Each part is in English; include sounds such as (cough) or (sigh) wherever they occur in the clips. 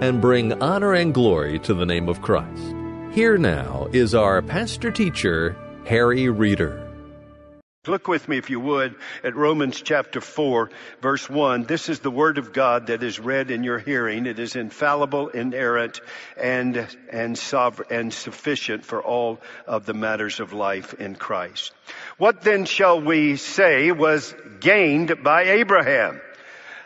and bring honor and glory to the name of Christ. Here now is our pastor teacher, Harry Reeder. Look with me, if you would, at Romans chapter 4, verse 1. This is the word of God that is read in your hearing. It is infallible, inerrant, and, and sovereign, and sufficient for all of the matters of life in Christ. What then shall we say was gained by Abraham,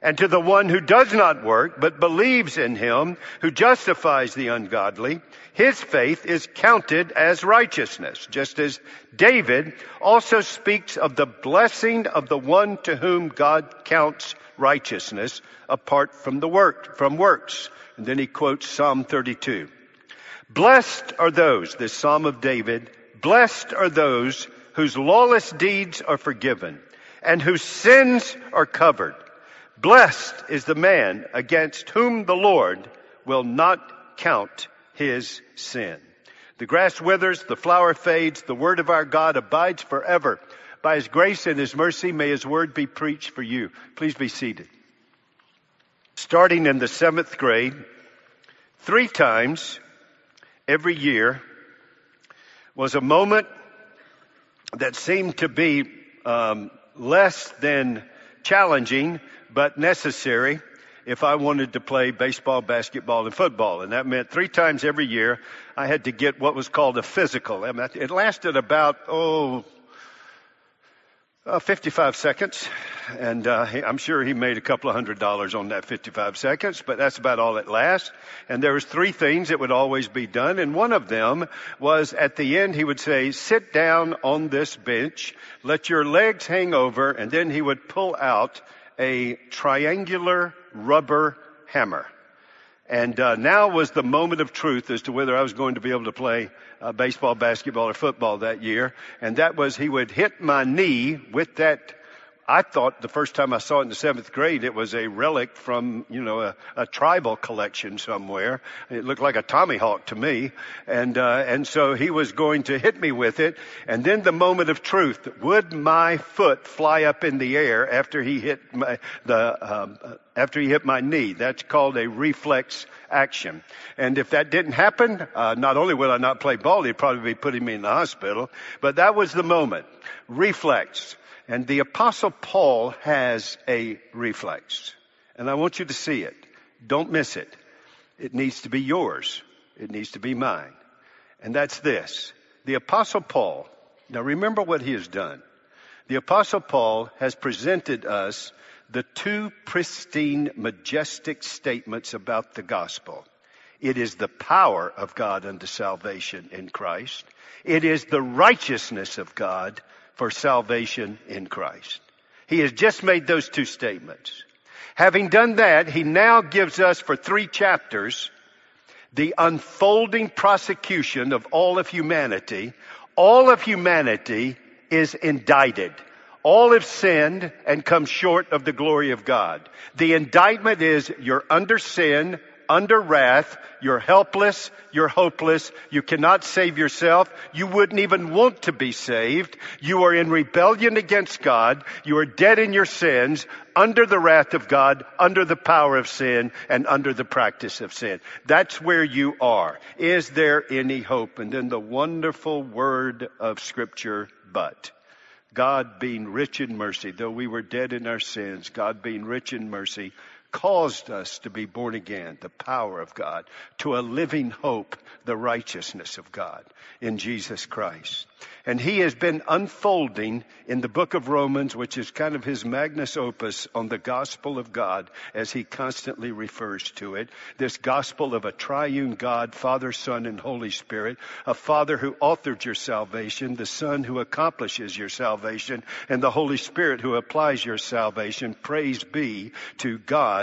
And to the one who does not work, but believes in him who justifies the ungodly, his faith is counted as righteousness, just as David also speaks of the blessing of the one to whom God counts righteousness apart from the work, from works. And then he quotes Psalm 32. Blessed are those, this Psalm of David, blessed are those whose lawless deeds are forgiven and whose sins are covered. Blessed is the man against whom the Lord will not count his sin. The grass withers, the flower fades, the word of our God abides forever. By his grace and his mercy, may his word be preached for you. Please be seated. Starting in the seventh grade, three times every year was a moment that seemed to be um, less than challenging but necessary if I wanted to play baseball, basketball, and football. And that meant three times every year I had to get what was called a physical. It lasted about, oh, uh, 55 seconds. And uh, I'm sure he made a couple of hundred dollars on that 55 seconds, but that's about all it lasts. And there was three things that would always be done. And one of them was at the end, he would say, sit down on this bench, let your legs hang over, and then he would pull out a triangular rubber hammer. And uh, now was the moment of truth as to whether I was going to be able to play uh, baseball, basketball, or football that year. And that was he would hit my knee with that I thought the first time I saw it in the seventh grade, it was a relic from, you know, a, a tribal collection somewhere. It looked like a tomahawk to me. And, uh, and so he was going to hit me with it. And then the moment of truth, would my foot fly up in the air after he hit my, the, um, after he hit my knee? That's called a reflex action. And if that didn't happen, uh, not only would I not play ball, he'd probably be putting me in the hospital, but that was the moment. Reflex. And the apostle Paul has a reflex. And I want you to see it. Don't miss it. It needs to be yours. It needs to be mine. And that's this. The apostle Paul, now remember what he has done. The apostle Paul has presented us the two pristine, majestic statements about the gospel. It is the power of God unto salvation in Christ. It is the righteousness of God for salvation in Christ. He has just made those two statements. Having done that, he now gives us for three chapters the unfolding prosecution of all of humanity. All of humanity is indicted. All have sinned and come short of the glory of God. The indictment is you're under sin, under wrath. You're helpless. You're hopeless. You cannot save yourself. You wouldn't even want to be saved. You are in rebellion against God. You are dead in your sins, under the wrath of God, under the power of sin, and under the practice of sin. That's where you are. Is there any hope? And then the wonderful word of scripture, but. God being rich in mercy, though we were dead in our sins, God being rich in mercy, caused us to be born again, the power of God, to a living hope, the righteousness of God in Jesus Christ. And he has been unfolding in the book of Romans, which is kind of his magnus opus on the gospel of God, as he constantly refers to it. This gospel of a triune God, Father, Son, and Holy Spirit, a Father who authored your salvation, the Son who accomplishes your salvation, and the Holy Spirit who applies your salvation. Praise be to God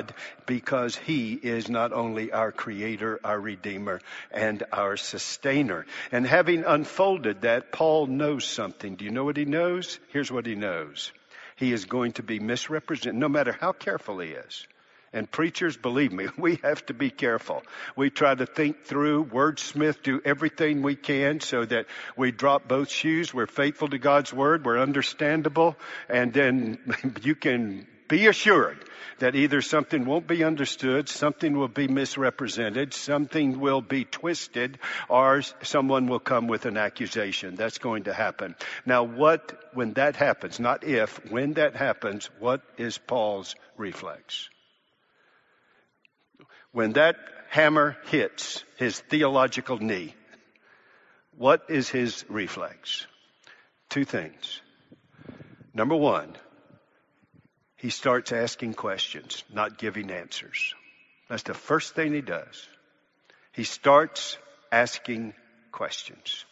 because he is not only our creator, our redeemer, and our sustainer. And having unfolded that, Paul knows something. Do you know what he knows? Here's what he knows. He is going to be misrepresented, no matter how careful he is. And preachers, believe me, (laughs) we have to be careful. We try to think through, wordsmith, do everything we can so that we drop both shoes. We're faithful to God's word. We're understandable. And then (laughs) you can be assured that either something won't be understood, something will be misrepresented, something will be twisted, or someone will come with an accusation. That's going to happen. Now what, when that happens, not if, when that happens, what is Paul's reflex? When that hammer hits his theological knee, what is his reflex? Two things. Number one, he starts asking questions, not giving answers. That's the first thing he does. He starts asking questions.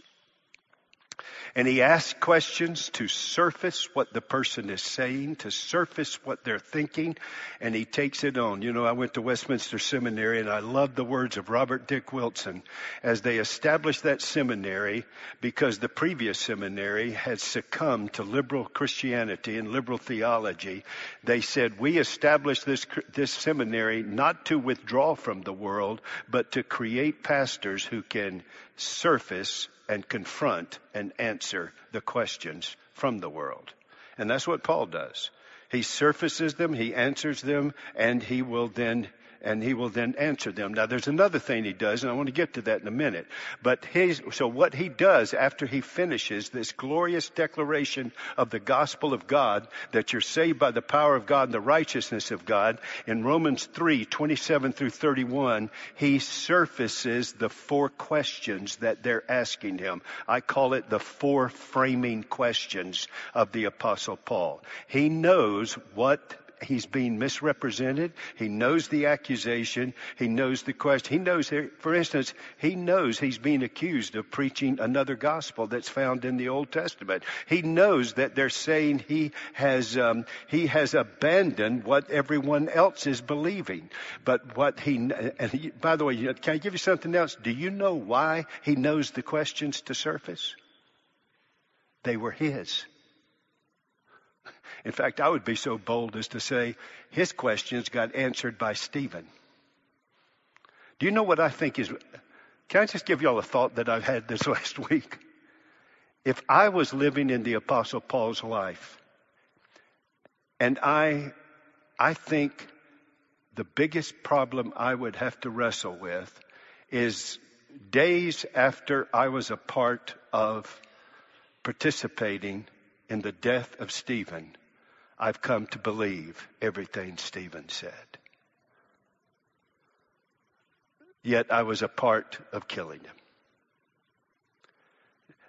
And he asks questions to surface what the person is saying, to surface what they're thinking, and he takes it on. You know, I went to Westminster Seminary and I love the words of Robert Dick Wilson as they established that seminary because the previous seminary had succumbed to liberal Christianity and liberal theology. They said, we established this, this seminary not to withdraw from the world, but to create pastors who can surface and confront and answer the questions from the world. And that's what Paul does. He surfaces them, he answers them, and he will then and he will then answer them. Now there's another thing he does, and I want to get to that in a minute. But his, so what he does after he finishes this glorious declaration of the gospel of God, that you're saved by the power of God and the righteousness of God, in Romans 3, 27 through 31, he surfaces the four questions that they're asking him. I call it the four framing questions of the apostle Paul. He knows what he's being misrepresented. He knows the accusation. He knows the question. He knows, for instance, he knows he's being accused of preaching another gospel that's found in the Old Testament. He knows that they're saying he has, um, he has abandoned what everyone else is believing. But what he, and he, by the way, can I give you something else? Do you know why he knows the questions to surface? They were his. In fact, I would be so bold as to say his questions got answered by Stephen. Do you know what I think is? Can I just give y'all a thought that I've had this (laughs) last week? If I was living in the Apostle Paul's life, and I, I think the biggest problem I would have to wrestle with is days after I was a part of participating in the death of Stephen, I've come to believe everything Stephen said. Yet I was a part of killing him.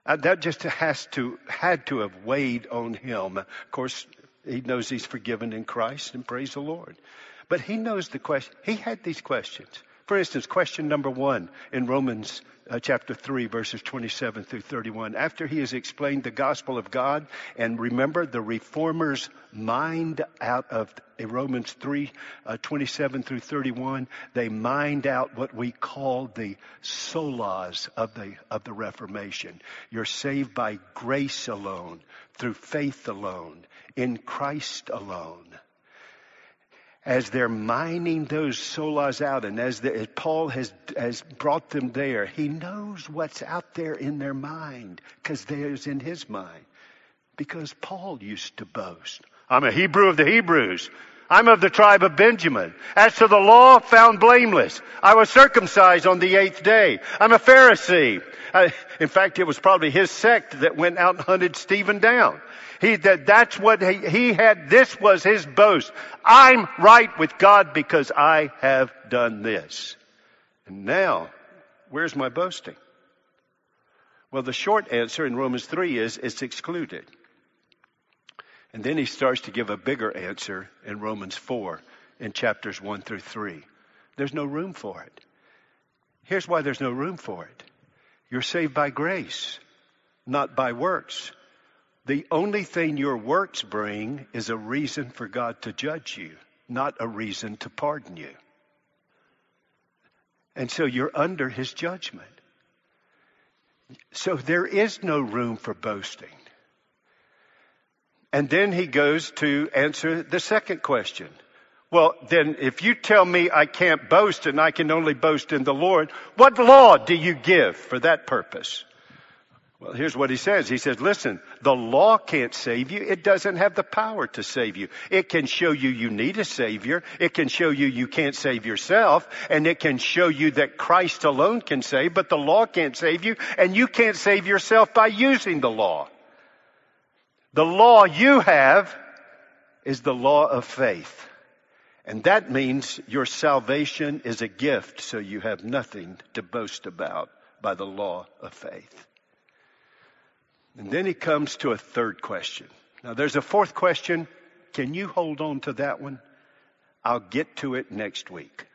And that just has to, had to have weighed on him. Of course, he knows he's forgiven in Christ and praise the Lord. But he knows the question. He had these questions. For instance, question number one in Romans uh, chapter 3, verses 27 through 31. After he has explained the gospel of God, and remember the reformer's mind out of Romans 3, uh, 27 through 31, they mined out what we call the solas of the, of the Reformation. You're saved by grace alone, through faith alone, in Christ alone as they're mining those solas out and as, the, as, Paul has, has brought them there, he knows what's out there in their mind because there's in his mind. Because Paul used to boast. I'm a Hebrew of the Hebrews. I'm of the tribe of Benjamin. As to the law, found blameless. I was circumcised on the eighth day. I'm a Pharisee. I, in fact, it was probably his sect that went out and hunted Stephen down. He, that, that's what he, he had, this was his boast. I'm right with God because I have done this. And now, where's my boasting? Well, the short answer in Romans 3 is it's excluded. And then he starts to give a bigger answer in Romans 4 in chapters 1 through 3. There's no room for it. Here's why there's no room for it. You're saved by grace, not by works. The only thing your works bring is a reason for God to judge you, not a reason to pardon you. And so you're under his judgment. So there is no room for boasting. And then he goes to answer the second question. Well, then if you tell me I can't boast and I can only boast in the Lord, what law do you give for that purpose? Well, here's what he says. He says, listen, the law can't save you. It doesn't have the power to save you. It can show you you need a savior. It can show you you can't save yourself. And it can show you that Christ alone can save, but the law can't save you. And you can't save yourself by using the law. The law you have is the law of faith. And that means your salvation is a gift, so you have nothing to boast about by the law of faith. And then he comes to a third question. Now there's a fourth question. Can you hold on to that one? I'll get to it next week.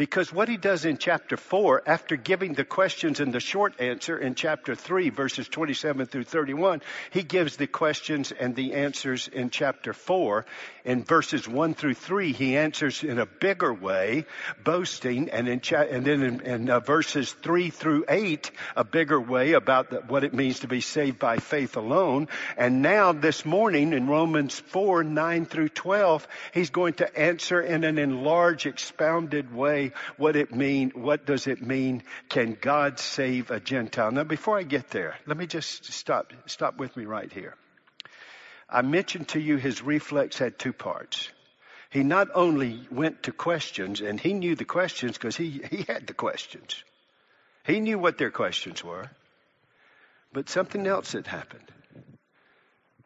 Because what he does in chapter 4, after giving the questions and the short answer in chapter 3, verses 27 through 31, he gives the questions and the answers in chapter 4. In verses 1 through 3, he answers in a bigger way, boasting, and, in cha- and then in, in uh, verses 3 through 8, a bigger way about the, what it means to be saved by faith alone. And now this morning in Romans 4, 9 through 12, he's going to answer in an enlarged, expounded way what it mean, what does it mean? Can God save a Gentile? Now before I get there, let me just stop, stop with me right here. I mentioned to you his reflex had two parts. He not only went to questions, and he knew the questions because he, he had the questions. He knew what their questions were. But something else had happened.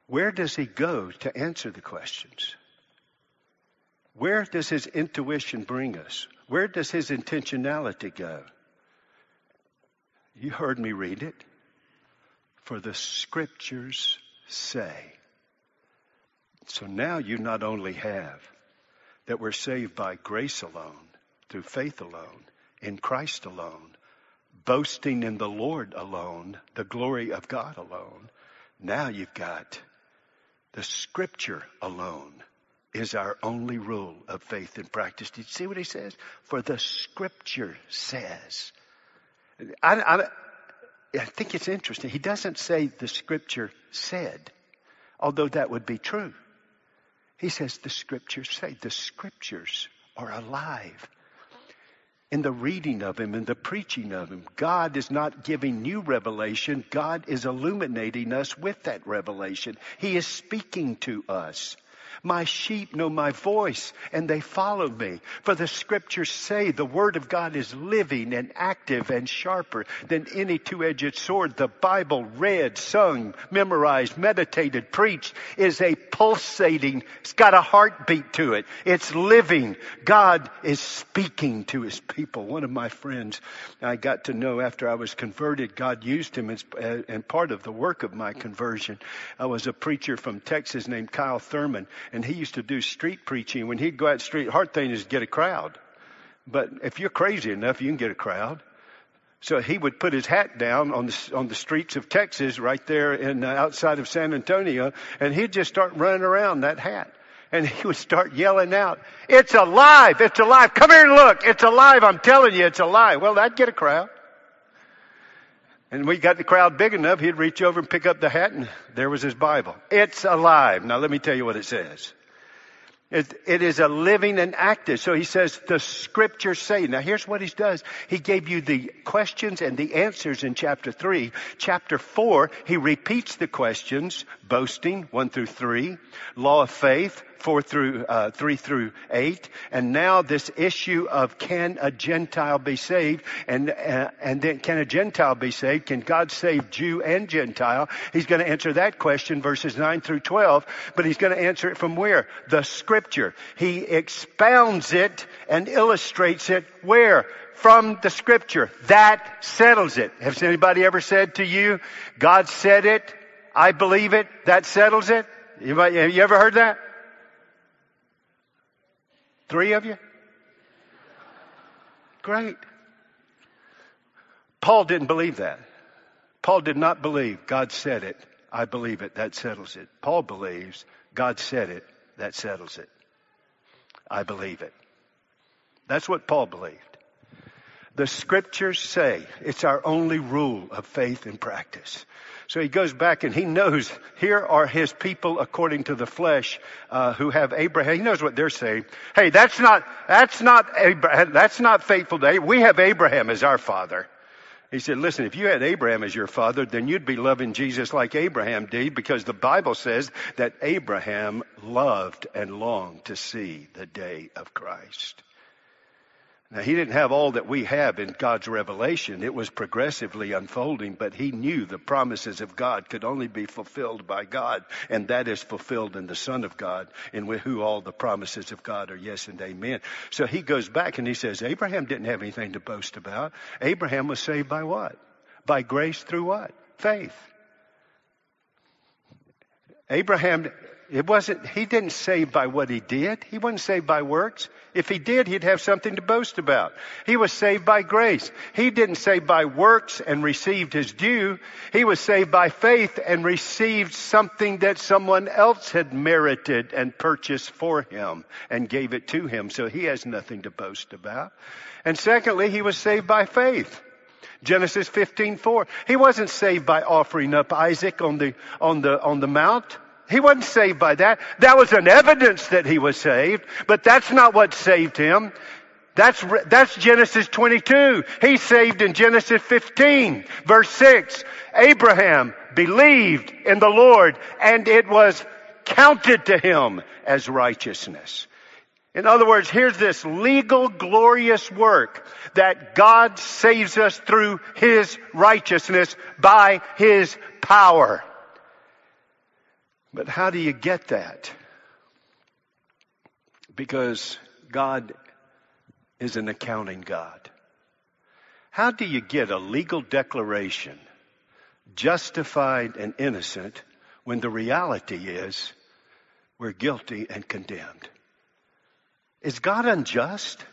Where does he go to answer the questions? Where does his intuition bring us? Where does his intentionality go? You heard me read it. For the scriptures say. So now you not only have that we're saved by grace alone, through faith alone, in Christ alone, boasting in the Lord alone, the glory of God alone. Now you've got the scripture alone is our only rule of faith and practice. Did you see what he says? For the scripture says. I, I, I think it's interesting. He doesn't say the scripture said, although that would be true. He says the scriptures say. The scriptures are alive. In the reading of Him, in the preaching of Him, God is not giving new revelation. God is illuminating us with that revelation. He is speaking to us. My sheep know my voice and they follow me. For the scriptures say the word of God is living and active and sharper than any two-edged sword. The Bible read, sung, memorized, meditated, preached is a pulsating, it's got a heartbeat to it. It's living. God is speaking to his people. One of my friends I got to know after I was converted, God used him as, uh, and part of the work of my conversion. I was a preacher from Texas named Kyle Thurman and he used to do street preaching. When he'd go out street, hard thing is get a crowd. But if you're crazy enough, you can get a crowd. So he would put his hat down on the, on the streets of Texas right there in uh, outside of San Antonio and he'd just start running around that hat. And (laughs) he would start yelling out, it's alive! It's alive! Come here and look! It's alive! I'm telling you, it's alive! Well, that'd get a crowd. And we got the crowd big enough, he'd reach over and pick up the hat and there was his Bible. It's alive. Now let me tell you what it says. It, it is a living and active. So he says the scriptures say. Now here's what he does. He gave you the questions and the answers in chapter three. Chapter four, he repeats the questions, boasting, one through three, law of faith, 4 through, uh, 3 through 8. And now this issue of can a Gentile be saved? And, uh, and then can a Gentile be saved? Can God save Jew and Gentile? He's going to answer that question, verses 9 through 12. But he's going to answer it from where? The scripture. He expounds it and illustrates it where? from the scripture. That settles it. Has anybody ever said to you, God said it, I believe it, that settles it? You, you ever heard that? Three of you? Great. Paul didn't believe that. Paul did not believe God said it, I believe it, that settles it. Paul believes God said it, that settles it. I believe it. That's what Paul believed. The scriptures say it's our only rule of faith and practice. So he goes back and he knows here are his people according to the flesh uh, who have Abraham. He knows what they're saying. Hey, that's not that's not Abraham, that's not faithful to Abraham. We have Abraham as our father. He said, listen, if you had Abraham as your father, then you'd be loving Jesus like Abraham did because the Bible says that Abraham loved and longed to see the day of Christ. Now, he didn't have all that we have in God's revelation. It was progressively unfolding, but he knew the promises of God could only be fulfilled by God, and that is fulfilled in the Son of God, in who all the promises of God are yes and amen. So he goes back and he says, Abraham didn't have anything to boast about. Abraham was saved by what? By grace through what? Faith. Abraham it wasn't, he didn't save by what he did. He wasn't saved by works. If he did, he'd have something to boast about. He was saved by grace. He didn't save by works and received his due. He was saved by faith and received something that someone else had merited and purchased for him and gave it to him. So he has nothing to boast about. And secondly, he was saved by faith. Genesis 15:4. He wasn't saved by offering up Isaac on the on the on the mount. He wasn't saved by that. That was an evidence that he was saved, but that's not what saved him. That's, that's Genesis 22. He's saved in Genesis 15, verse 6. Abraham believed in the Lord and it was counted to him as righteousness. In other words, here's this legal, glorious work that God saves us through His righteousness by His power. But how do you get that? Because God is an accounting God. How do you get a legal declaration, justified and innocent, when the reality is we're guilty and condemned? Is God unjust?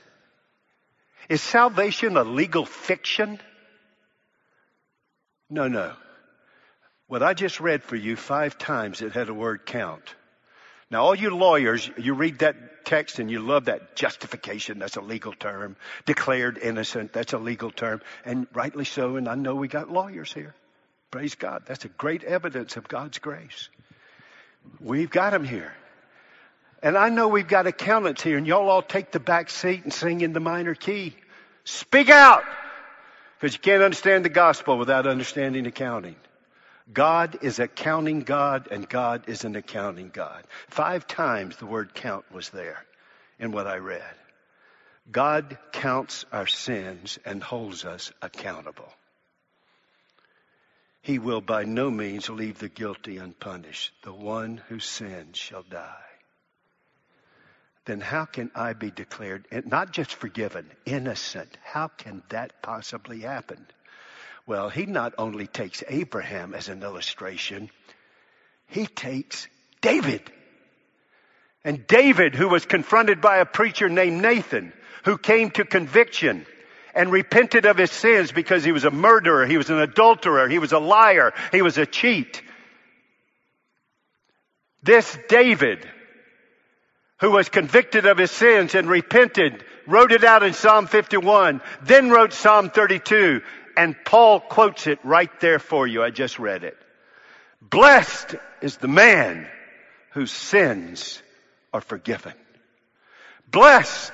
Is salvation a legal fiction? No, no. What I just read for you five times, it had a word count. Now, all you lawyers, you read that text and you love that justification. That's a legal term. Declared innocent. That's a legal term. And rightly so. And I know we got lawyers here. Praise God. That's a great evidence of God's grace. We've got them here. And I know we've got accountants here and y'all all take the back seat and sing in the minor key. Speak out! Because you can't understand the gospel without understanding accounting. God is a counting God and God is an accounting God. Five times the word count was there in what I read. God counts our sins and holds us accountable. He will by no means leave the guilty unpunished. The one who sins shall die. Then how can I be declared, not just forgiven, innocent? How can that possibly happen? Well, he not only takes Abraham as an illustration, he takes David. And David, who was confronted by a preacher named Nathan, who came to conviction and repented of his sins because he was a murderer, he was an adulterer, he was a liar, he was a cheat. This David, who was convicted of his sins and repented, wrote it out in Psalm 51, then wrote Psalm 32, and Paul quotes it right there for you. I just read it. Blessed is the man whose sins are forgiven. Blessed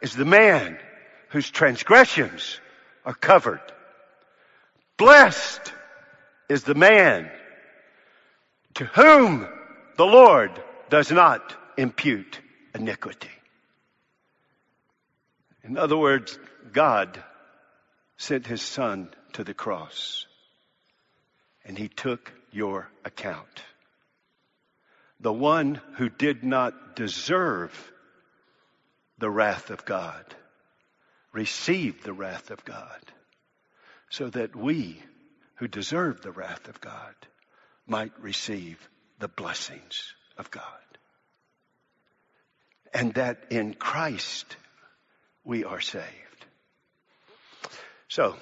is the man whose transgressions are covered. Blessed is the man to whom the Lord does not impute iniquity. In other words, God sent his son to the cross and he took your account. The one who did not deserve the wrath of God received the wrath of God so that we who deserve the wrath of God might receive the blessings of God. And that in Christ we are saved. So,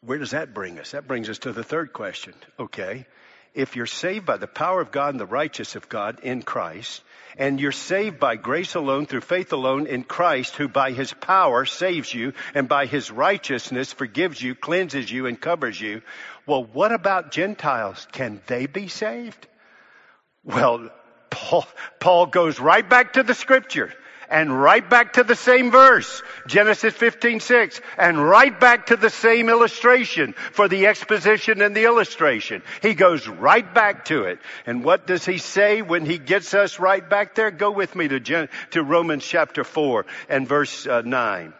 where does that bring us? That brings us to the third question. Okay. If you're saved by the power of God and the righteousness of God in Christ, and you're saved by grace alone through faith alone in Christ, who by his power saves you and by his righteousness forgives you, cleanses you, and covers you, well, what about Gentiles? Can they be saved? Well, Paul, Paul goes right back to the scripture and right back to the same verse, Genesis 15, 6, and right back to the same illustration for the exposition and the illustration. He goes right back to it. And what does he say when he gets us right back there? Go with me to, Gen- to Romans chapter 4 and verse uh, 9.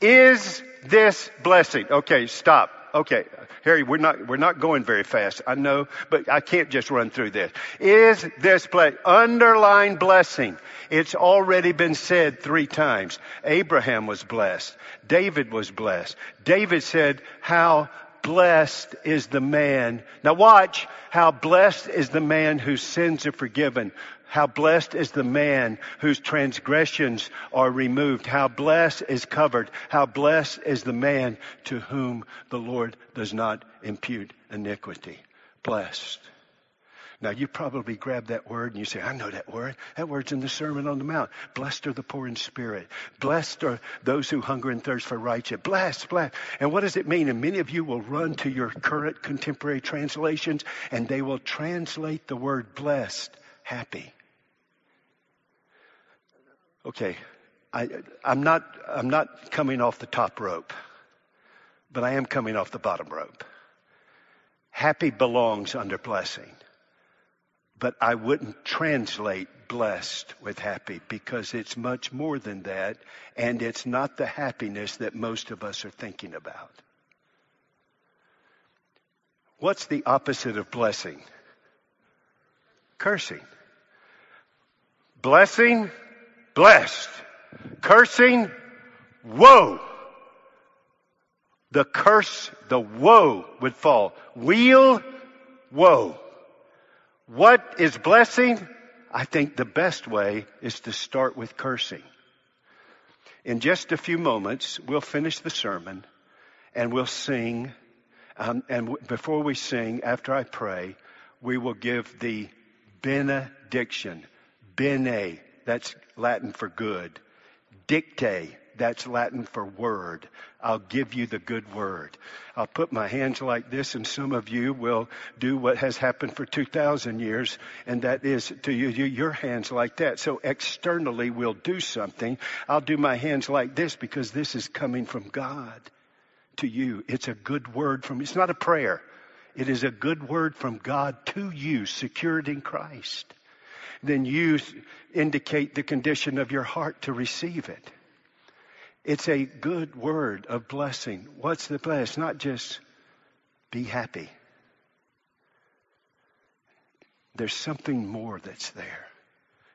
Is this blessing? Okay, stop. Okay, Harry, we're not, we're not going very fast. I know, but I can't just run through this. Is this blessing, underlying blessing? It's already been said three times. Abraham was blessed. David was blessed. David said, how blessed is the man. Now watch, how blessed is the man whose sins are forgiven, how blessed is the man whose transgressions are removed. How blessed is covered. How blessed is the man to whom the Lord does not impute iniquity. Blessed. Now you probably grab that word and you say, I know that word. That word's in the Sermon on the Mount. Blessed are the poor in spirit. Blessed are those who hunger and thirst for righteousness. Blessed, blessed. And what does it mean? And many of you will run to your current contemporary translations and they will translate the word blessed happy. Okay, I, I'm not, I'm not coming off the top rope, but I am coming off the bottom rope. Happy belongs under blessing, but I wouldn't translate blessed with happy because it's much more than that, and it's not the happiness that most of us are thinking about. What's the opposite of blessing? Cursing. Blessing blessed. Cursing, woe. The curse, the woe would fall. Wheel, woe. What is blessing? I think the best way is to start with cursing. In just a few moments, we'll finish the sermon and we'll sing. Um, and w- before we sing, after I pray, we will give the benediction. Bene, that's Latin for good. Dicte, that's Latin for word. I'll give you the good word. I'll put my hands like this and some of you will do what has happened for 2,000 years and that is to you, your hands like that. So externally we'll do something. I'll do my hands like this because this is coming from God to you. It's a good word from, it's not a prayer. It is a good word from God to you, secured in Christ then you indicate the condition of your heart to receive it. It's a good word of blessing. What's the bless? Not just be happy. There's something more that's there.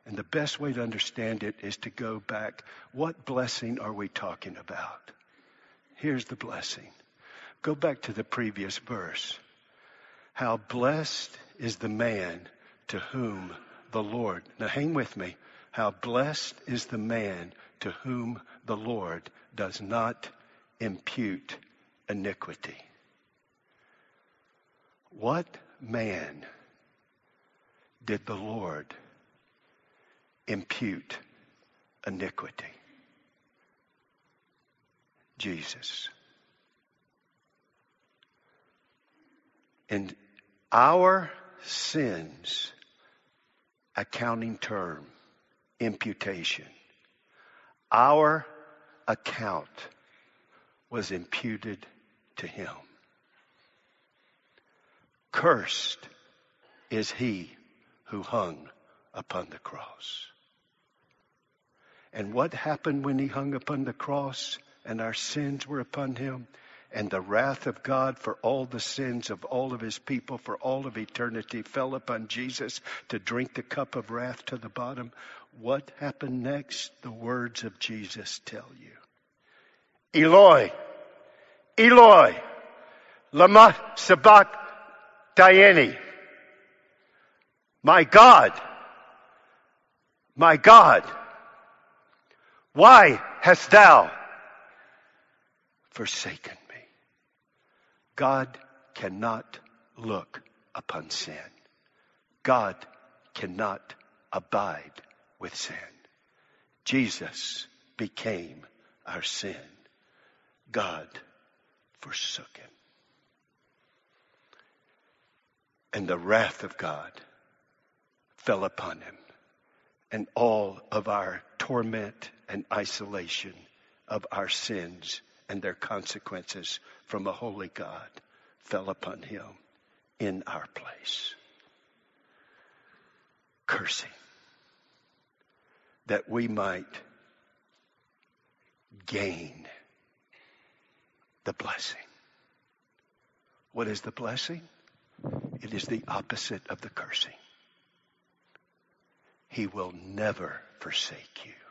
And the best way to understand it is to go back. What blessing are we talking about? Here's the blessing. Go back to the previous verse. How blessed is the man to whom the Lord. Now hang with me. How blessed is the man to whom the Lord does not impute iniquity. What man did the Lord impute iniquity? Jesus. And our sins accounting term, imputation. Our account was imputed to him. Cursed is he who hung upon the cross. And what happened when he hung upon the cross and our sins were upon him? And the wrath of God for all the sins of all of his people for all of eternity fell upon Jesus to drink the cup of wrath to the bottom. What happened next? The words of Jesus tell you. Eloi, Eloi, lama sabach Diane. My God, my God, why hast thou forsaken? God cannot look upon sin. God cannot abide with sin. Jesus became our sin. God forsook him. And the wrath of God fell upon him. And all of our torment and isolation of our sins and their consequences from a holy God fell upon him in our place. Cursing that we might gain the blessing. What is the blessing? It is the opposite of the cursing. He will never forsake you.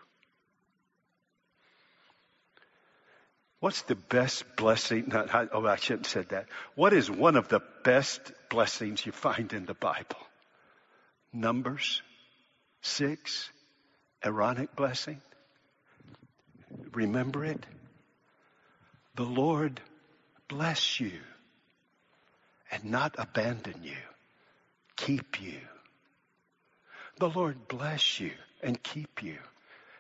What's the best blessing? Not, oh, I shouldn't have said that. What is one of the best blessings you find in the Bible? Numbers six, Aaronic blessing. Remember it? The Lord bless you and not abandon you, keep you. The Lord bless you and keep you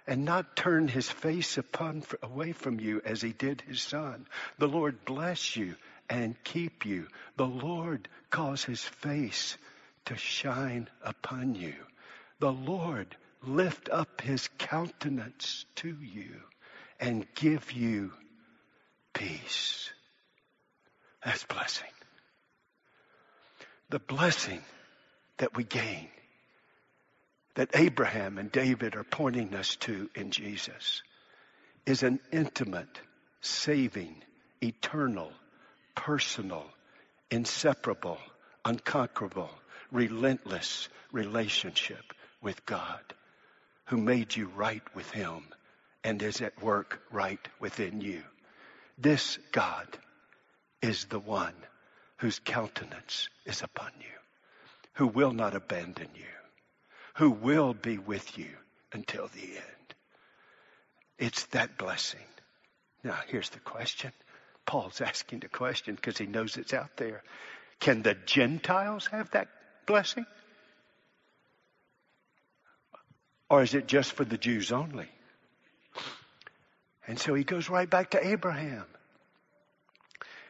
and not turn his face upon away from you as he did his son. The Lord bless you and keep you. The Lord cause his face to shine upon you. The Lord lift up his countenance to you and give you peace. That's blessing. The blessing that we gain, that Abraham and David are pointing us to in Jesus, is an intimate, saving, eternal, personal, inseparable, unconquerable, relentless relationship with God who made you right with him and is at work right within you. This God is the one whose countenance is upon you, who will not abandon you, who will be with you until the end. It's that blessing. Now, here's the question. Paul's asking the question because he knows it's out there. Can the Gentiles have that blessing? Or is it just for the Jews only? And so he goes right back to Abraham.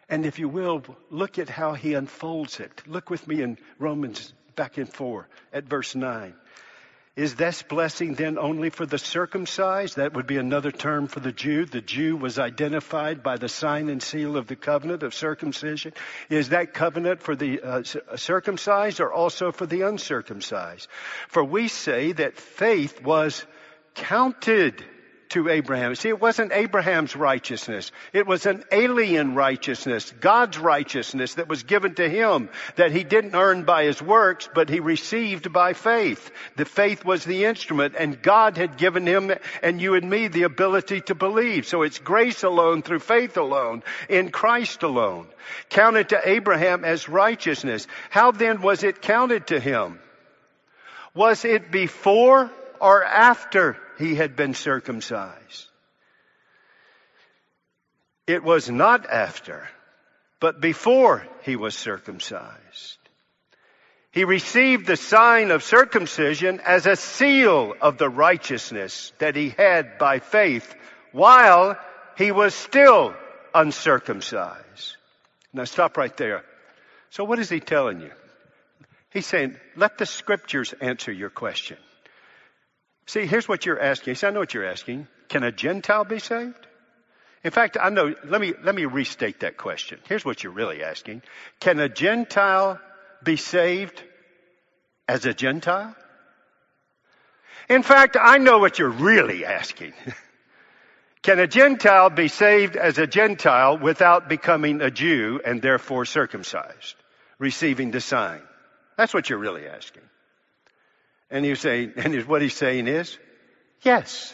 And if you will, look at how he unfolds it. Look with me in Romans back and forth at verse 9. Is this blessing then only for the circumcised? That would be another term for the Jew. The Jew was identified by the sign and seal of the covenant of circumcision. Is that covenant for the uh, circumcised or also for the uncircumcised? For we say that faith was counted to Abraham. See, it wasn't Abraham's righteousness. It was an alien righteousness, God's righteousness that was given to him that he didn't earn by his works, but he received by faith. The faith was the instrument and God had given him and you and me the ability to believe. So it's grace alone through faith alone in Christ alone. Counted to Abraham as righteousness. How then was it counted to him? Was it before or after he had been circumcised. It was not after, but before he was circumcised. He received the sign of circumcision as a seal of the righteousness that he had by faith while he was still uncircumcised. Now stop right there. So what is he telling you? He's saying, let the scriptures answer your question. See, here's what you're asking. See, I know what you're asking. Can a Gentile be saved? In fact, I know, let me, let me restate that question. Here's what you're really asking. Can a Gentile be saved as a Gentile? In fact, I know what you're really asking. (laughs) Can a Gentile be saved as a Gentile without becoming a Jew and therefore circumcised, receiving the sign? That's what you're really asking. And you say, and what he's saying is, yes.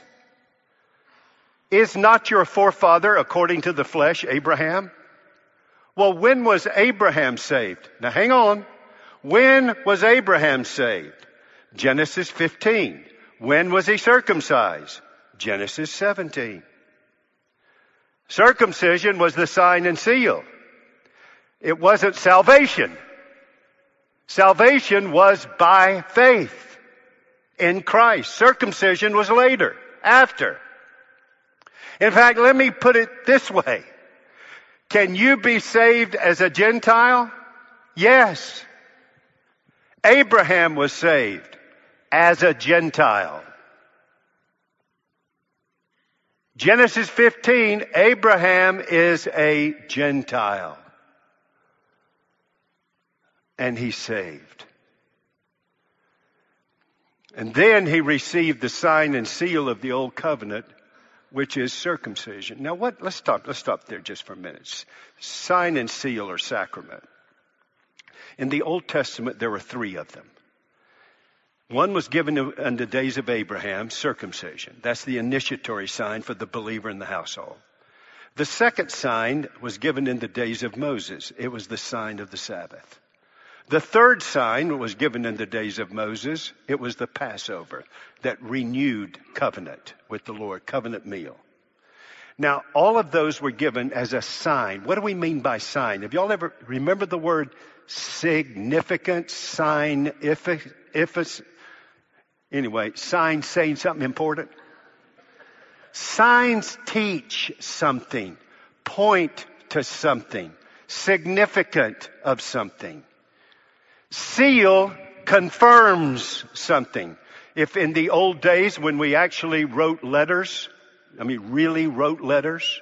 Is not your forefather, according to the flesh, Abraham? Well, when was Abraham saved? Now hang on. When was Abraham saved? Genesis 15. When was he circumcised? Genesis 17. Circumcision was the sign and seal. It wasn't salvation. Salvation was by faith in Christ. Circumcision was later, after. In fact, let me put it this way. Can you be saved as a Gentile? Yes. Abraham was saved as a Gentile. Genesis 15, Abraham is a Gentile. And he's saved. And then he received the sign and seal of the old covenant, which is circumcision. Now what, let's stop, let's stop there just for a minute. Sign and seal or sacrament. In the Old Testament, there were three of them. One was given in the days of Abraham, circumcision. That's the initiatory sign for the believer in the household. The second sign was given in the days of Moses. It was the sign of the Sabbath. The third sign was given in the days of Moses. It was the Passover, that renewed covenant with the Lord, covenant meal. Now, all of those were given as a sign. What do we mean by sign? Have y'all ever remember the word significant sign? If, if, Anyway, sign saying something important. Signs teach something, point to something, significant of something. Seal confirms something. If in the old days when we actually wrote letters, I mean really wrote letters,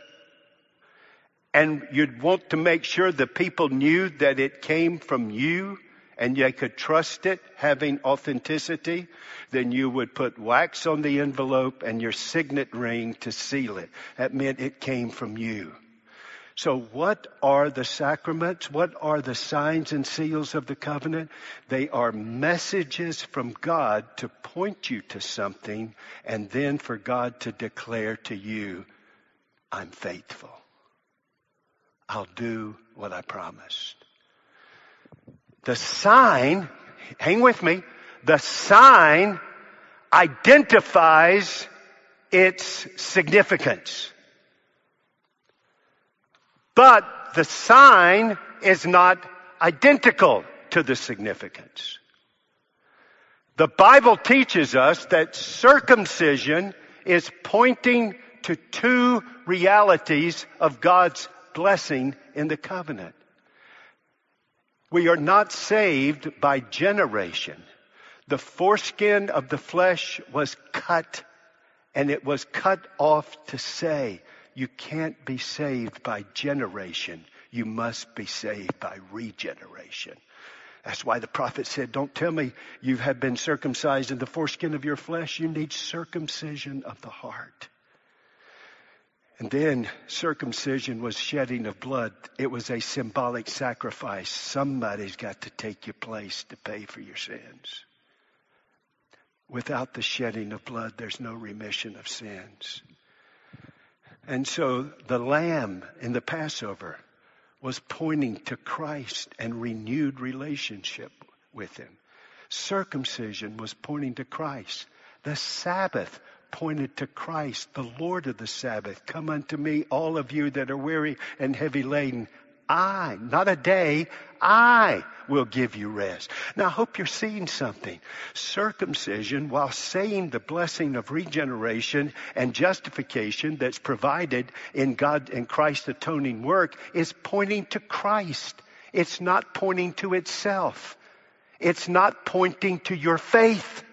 and you'd want to make sure the people knew that it came from you, and they could trust it having authenticity, then you would put wax on the envelope and your signet ring to seal it. That meant it came from you. So what are the sacraments? What are the signs and seals of the covenant? They are messages from God to point you to something and then for God to declare to you, I'm faithful. I'll do what I promised. The sign, hang with me, the sign identifies its significance. But the sign is not identical to the significance. The Bible teaches us that circumcision is pointing to two realities of God's blessing in the covenant. We are not saved by generation. The foreskin of the flesh was cut and it was cut off to say, you can't be saved by generation. You must be saved by regeneration. That's why the prophet said, don't tell me you have been circumcised in the foreskin of your flesh. You need circumcision of the heart. And then circumcision was shedding of blood. It was a symbolic sacrifice. Somebody's got to take your place to pay for your sins. Without the shedding of blood, there's no remission of sins. And so the lamb in the Passover was pointing to Christ and renewed relationship with him. Circumcision was pointing to Christ. The Sabbath pointed to Christ, the Lord of the Sabbath. Come unto me, all of you that are weary and heavy laden. I, not a day, I will give you rest. Now I hope you're seeing something. Circumcision, while saying the blessing of regeneration and justification that's provided in God and Christ's atoning work, is pointing to Christ. It's not pointing to itself. It's not pointing to your faith.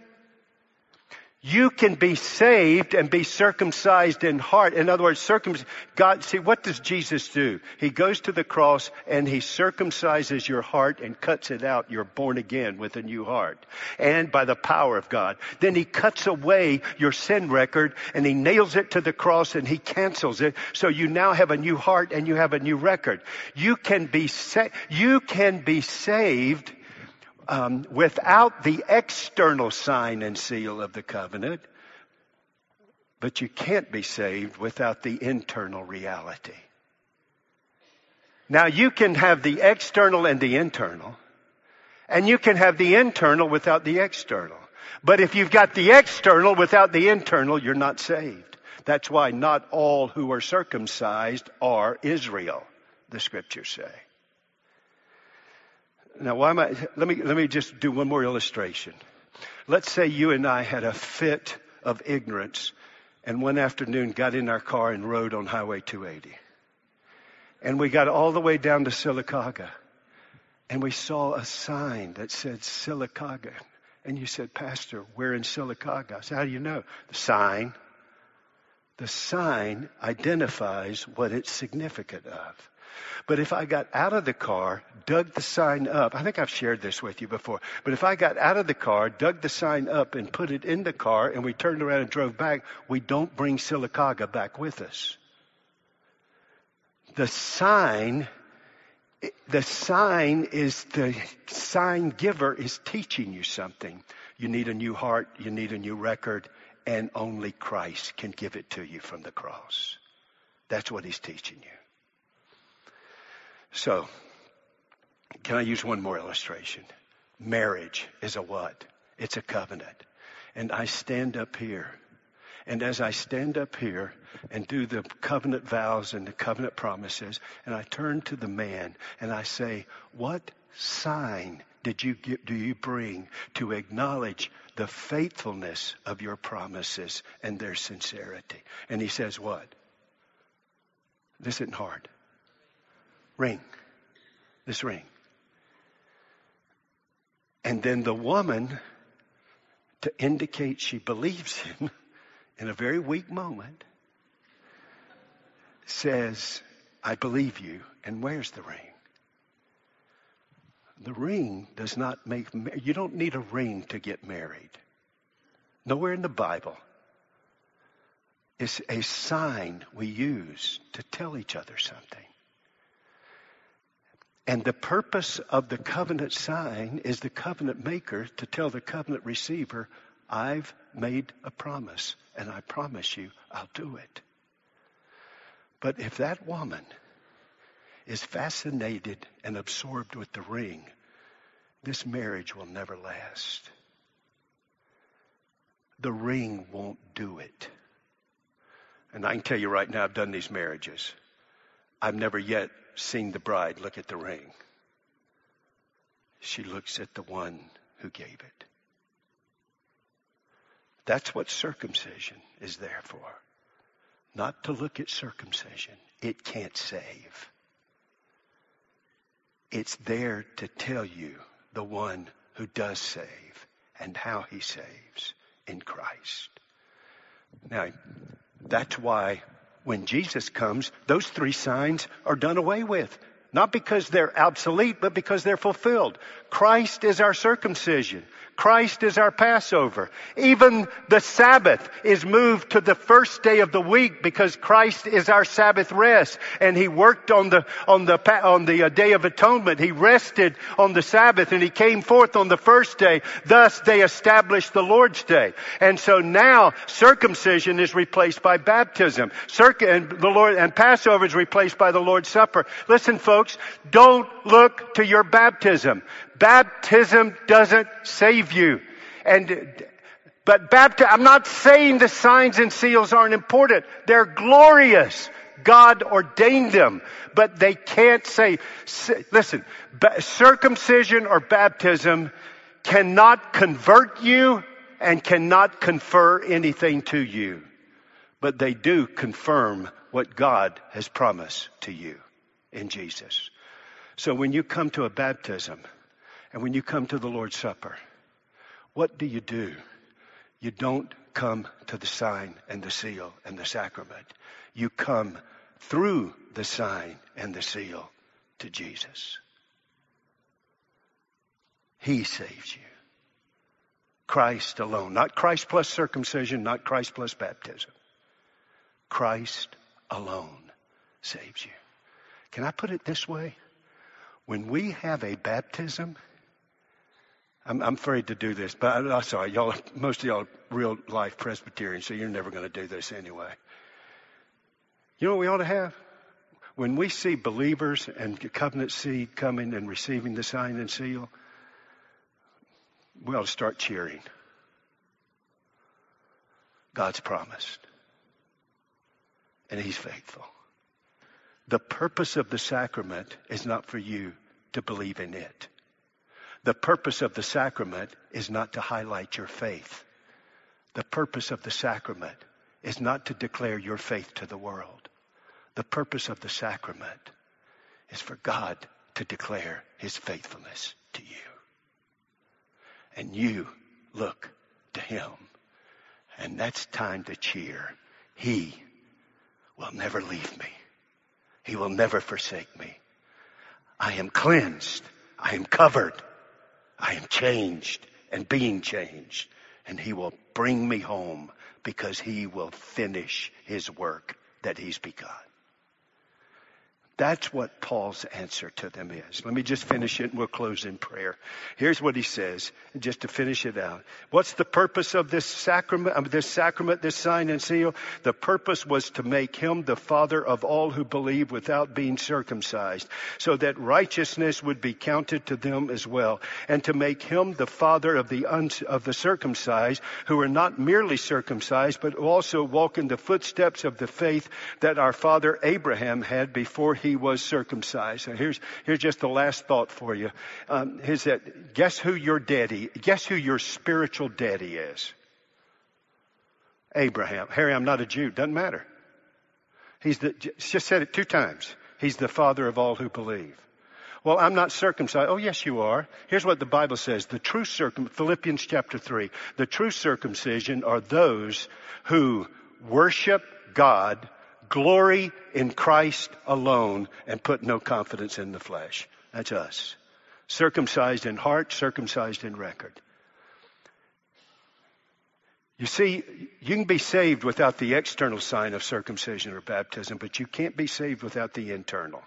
You can be saved and be circumcised in heart. In other words, circum, God, see, what does Jesus do? He goes to the cross and he circumcises your heart and cuts it out. You're born again with a new heart. And by the power of God. Then he cuts away your sin record and he nails it to the cross and he cancels it. So you now have a new heart and you have a new record. You can be, sa- you can be saved um, without the external sign and seal of the covenant, but you can't be saved without the internal reality. Now you can have the external and the internal, and you can have the internal without the external. But if you've got the external without the internal, you're not saved. That's why not all who are circumcised are Israel, the scriptures say. Now, why am I, let me, let me just do one more illustration. Let's say you and I had a fit of ignorance and one afternoon got in our car and rode on Highway 280. And we got all the way down to Sylacauga and we saw a sign that said Sylacauga. And you said, Pastor, we're in Sylacauga. I said, how do you know? The sign. The sign identifies what it's significant of. But if I got out of the car, dug the sign up, I think I've shared this with you before, but if I got out of the car, dug the sign up and put it in the car and we turned around and drove back, we don't bring Sylacauga back with us. The sign, the sign is the sign giver is teaching you something. You need a new heart, you need a new record, and only Christ can give it to you from the cross. That's what he's teaching you. So, can I use one more illustration? Marriage is a what? It's a covenant. And I stand up here. And as I stand up here and do the covenant vows and the covenant promises, and I turn to the man and I say, what sign did you get, do you bring to acknowledge the faithfulness of your promises and their sincerity? And he says, what? This isn't hard ring. This ring. And then the woman, to indicate she believes him (laughs) in a very weak moment, says, I believe you, and wears the ring. The ring does not make, you don't need a ring to get married. Nowhere in the Bible is a sign we use to tell each other something. And the purpose of the covenant sign is the covenant maker to tell the covenant receiver, I've made a promise and I promise you I'll do it. But if that woman is fascinated and absorbed with the ring, this marriage will never last. The ring won't do it. And I can tell you right now, I've done these marriages. I've never yet seen the bride look at the ring. She looks at the one who gave it. That's what circumcision is there for. Not to look at circumcision. It can't save. It's there to tell you the one who does save and how he saves in Christ. Now, that's why when Jesus comes, those three signs are done away with. Not because they're obsolete, but because they're fulfilled. Christ is our circumcision. Christ is our Passover. Even the Sabbath is moved to the first day of the week because Christ is our Sabbath rest. And He worked on the, on the, on the uh, day of atonement. He rested on the Sabbath and He came forth on the first day. Thus they established the Lord's day. And so now circumcision is replaced by baptism. Circ- and the Lord, and Passover is replaced by the Lord's Supper. Listen folks, don't look to your baptism. Baptism doesn't save you. And, but baptism, I'm not saying the signs and seals aren't important. They're glorious. God ordained them, but they can't say, listen, circumcision or baptism cannot convert you and cannot confer anything to you, but they do confirm what God has promised to you in Jesus. So when you come to a baptism, and when you come to the Lord's Supper, what do you do? You don't come to the sign and the seal and the sacrament. You come through the sign and the seal to Jesus. He saves you. Christ alone. Not Christ plus circumcision, not Christ plus baptism. Christ alone saves you. Can I put it this way? When we have a baptism, I'm, I'm afraid to do this, but uh, I'm sorry, y'all, most of y'all are real life Presbyterians, so you're never going to do this anyway. You know what we ought to have? When we see believers and covenant seed coming and receiving the sign and seal, we ought to start cheering. God's promised. And He's faithful. The purpose of the sacrament is not for you to believe in it. The purpose of the sacrament is not to highlight your faith. The purpose of the sacrament is not to declare your faith to the world. The purpose of the sacrament is for God to declare his faithfulness to you. And you look to him. And that's time to cheer. He will never leave me. He will never forsake me. I am cleansed. I am covered. I am changed and being changed. And he will bring me home because he will finish his work that he's begun. That's what Paul's answer to them is. Let me just finish it and we'll close in prayer. Here's what he says, just to finish it out. What's the purpose of this sacrament, of this sacrament, this sign and seal? The purpose was to make him the father of all who believe without being circumcised, so that righteousness would be counted to them as well, and to make him the father of the uns, of the circumcised, who are not merely circumcised, but also walk in the footsteps of the faith that our father Abraham had before he was circumcised. And here's, here's just the last thought for you. Um, is that guess who your daddy, guess who your spiritual daddy is? Abraham. Harry, I'm not a Jew. Doesn't matter. He's the, just said it two times. He's the father of all who believe. Well, I'm not circumcised. Oh, yes, you are. Here's what the Bible says. The true circum, Philippians chapter 3. The true circumcision are those who worship God glory in Christ alone and put no confidence in the flesh. That's us. Circumcised in heart, circumcised in record. You see, you can be saved without the external sign of circumcision or baptism, but you can't be saved without the internal.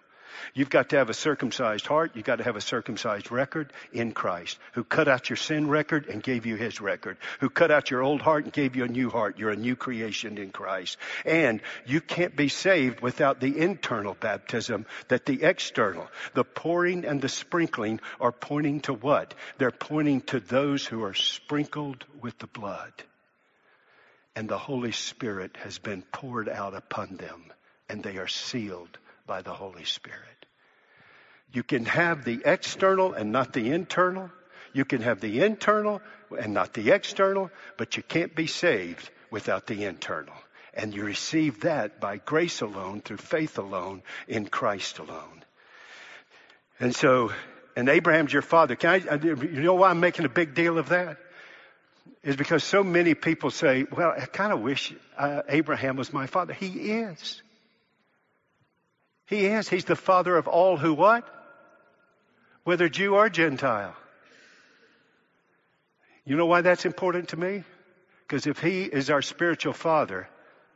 You've got to have a circumcised heart. You've got to have a circumcised record in Christ, who cut out your sin record and gave you his record, who cut out your old heart and gave you a new heart. You're a new creation in Christ. And you can't be saved without the internal baptism that the external, the pouring and the sprinkling are pointing to what? They're pointing to those who are sprinkled with the blood. And the Holy Spirit has been poured out upon them and they are sealed by the Holy Spirit. You can have the external and not the internal. You can have the internal and not the external, but you can't be saved without the internal. And you receive that by grace alone, through faith alone, in Christ alone. And so, and Abraham's your father. Can I, you know why I'm making a big deal of that? Is because so many people say, well, I kind of wish uh, Abraham was my father. He is. He is. He's the father of all who what? Whether Jew or Gentile. You know why that's important to me? Because if he is our spiritual father,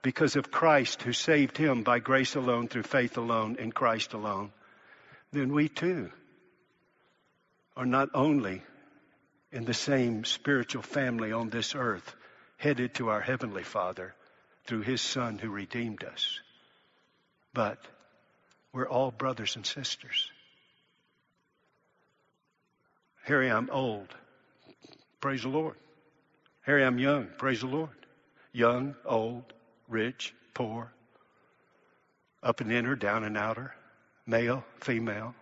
because of Christ who saved him by grace alone, through faith alone, in Christ alone, then we too are not only in the same spiritual family on this earth, headed to our Heavenly Father through His Son who redeemed us, but we're all brothers and sisters. Harry, I'm old. Praise the Lord. Harry, I'm young. Praise the Lord. Young, old, rich, poor, up and inner, down and outer, male, female,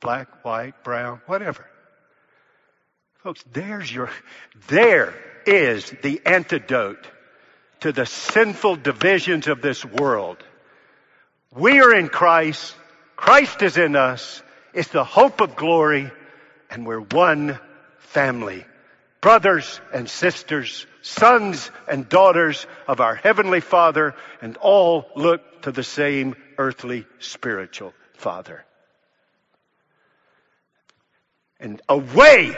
black, white, brown, whatever. Folks, there's your, there is the antidote to the sinful divisions of this world. We are in Christ. Christ is in us. It's the hope of glory and we're one family brothers and sisters, sons and daughters of our Heavenly Father, and all look to the same earthly spiritual Father. And away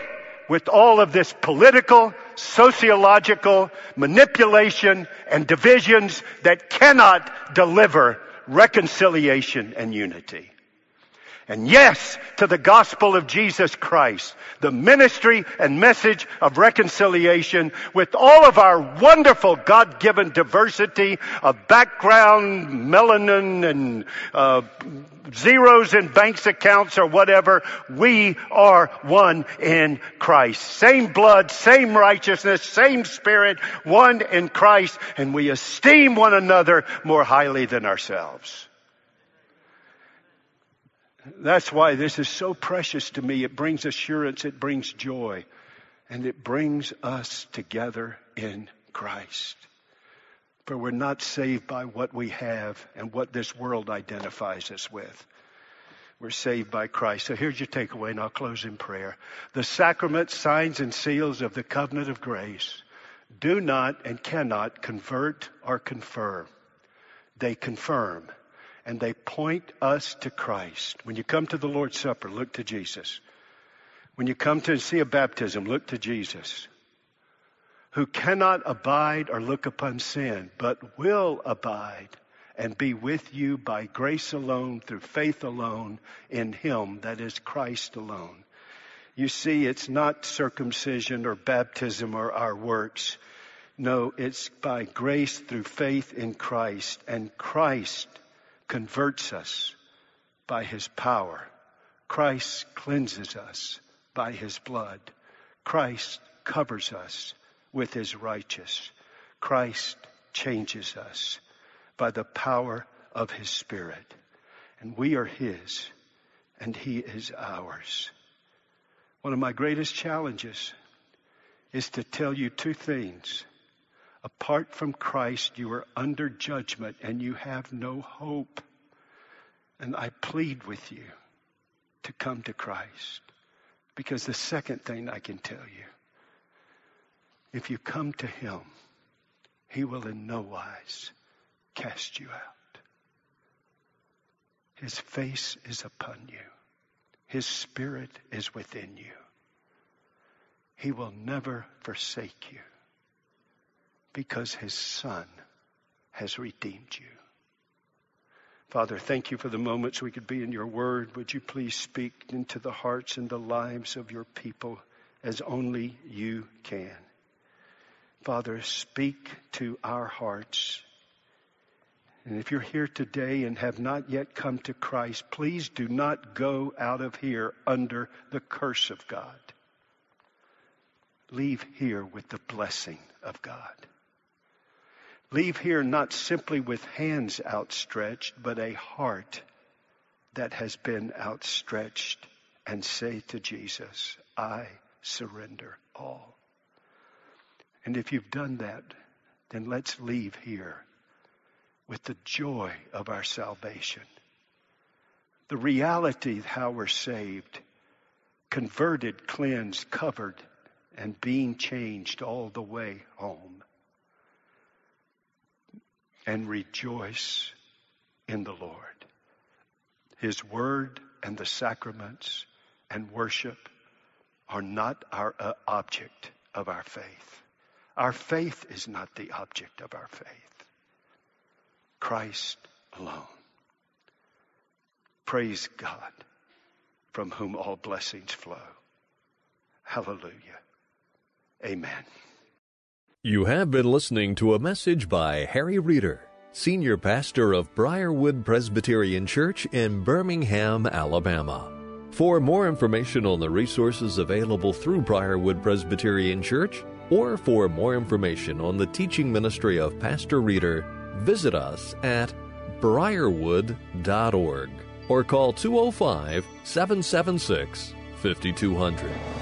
with all of this political, sociological manipulation and divisions that cannot deliver reconciliation and unity. And yes, to the gospel of Jesus Christ, the ministry and message of reconciliation with all of our wonderful God-given diversity of background, melanin, and uh, zeros in banks accounts or whatever. We are one in Christ. Same blood, same righteousness, same spirit, one in Christ, and we esteem one another more highly than ourselves. That's why this is so precious to me. It brings assurance, it brings joy, and it brings us together in Christ. For we're not saved by what we have and what this world identifies us with. We're saved by Christ. So here's your takeaway, and I'll close in prayer. The sacraments, signs, and seals of the covenant of grace do not and cannot convert or confirm. They confirm and they point us to Christ. When you come to the Lord's Supper, look to Jesus. When you come to see a baptism, look to Jesus. Who cannot abide or look upon sin, but will abide and be with you by grace alone, through faith alone, in Him, that is Christ alone. You see, it's not circumcision or baptism or our works. No, it's by grace through faith in Christ, and Christ converts us by his power. Christ cleanses us by his blood. Christ covers us with his righteous. Christ changes us by the power of his spirit. And we are his and he is ours. One of my greatest challenges is to tell you two things. Apart from Christ, you are under judgment and you have no hope. And I plead with you to come to Christ. Because the second thing I can tell you, if you come to Him, He will in no wise cast you out. His face is upon you. His spirit is within you. He will never forsake you because his son has redeemed you. Father, thank you for the moments we could be in your word. Would you please speak into the hearts and the lives of your people as only you can? Father, speak to our hearts. And if you're here today and have not yet come to Christ, please do not go out of here under the curse of God. Leave here with the blessing of God. Leave here not simply with hands outstretched, but a heart that has been outstretched and say to Jesus, I surrender all. And if you've done that, then let's leave here with the joy of our salvation. The reality of how we're saved, converted, cleansed, covered, and being changed all the way home and rejoice in the Lord. His word and the sacraments and worship are not our uh, object of our faith. Our faith is not the object of our faith. Christ alone. Praise God from whom all blessings flow. Hallelujah. Amen. You have been listening to a message by Harry Reeder, Senior Pastor of Briarwood Presbyterian Church in Birmingham, Alabama. For more information on the resources available through Briarwood Presbyterian Church, or for more information on the teaching ministry of Pastor Reeder, visit us at briarwood.org or call 205 776 5200.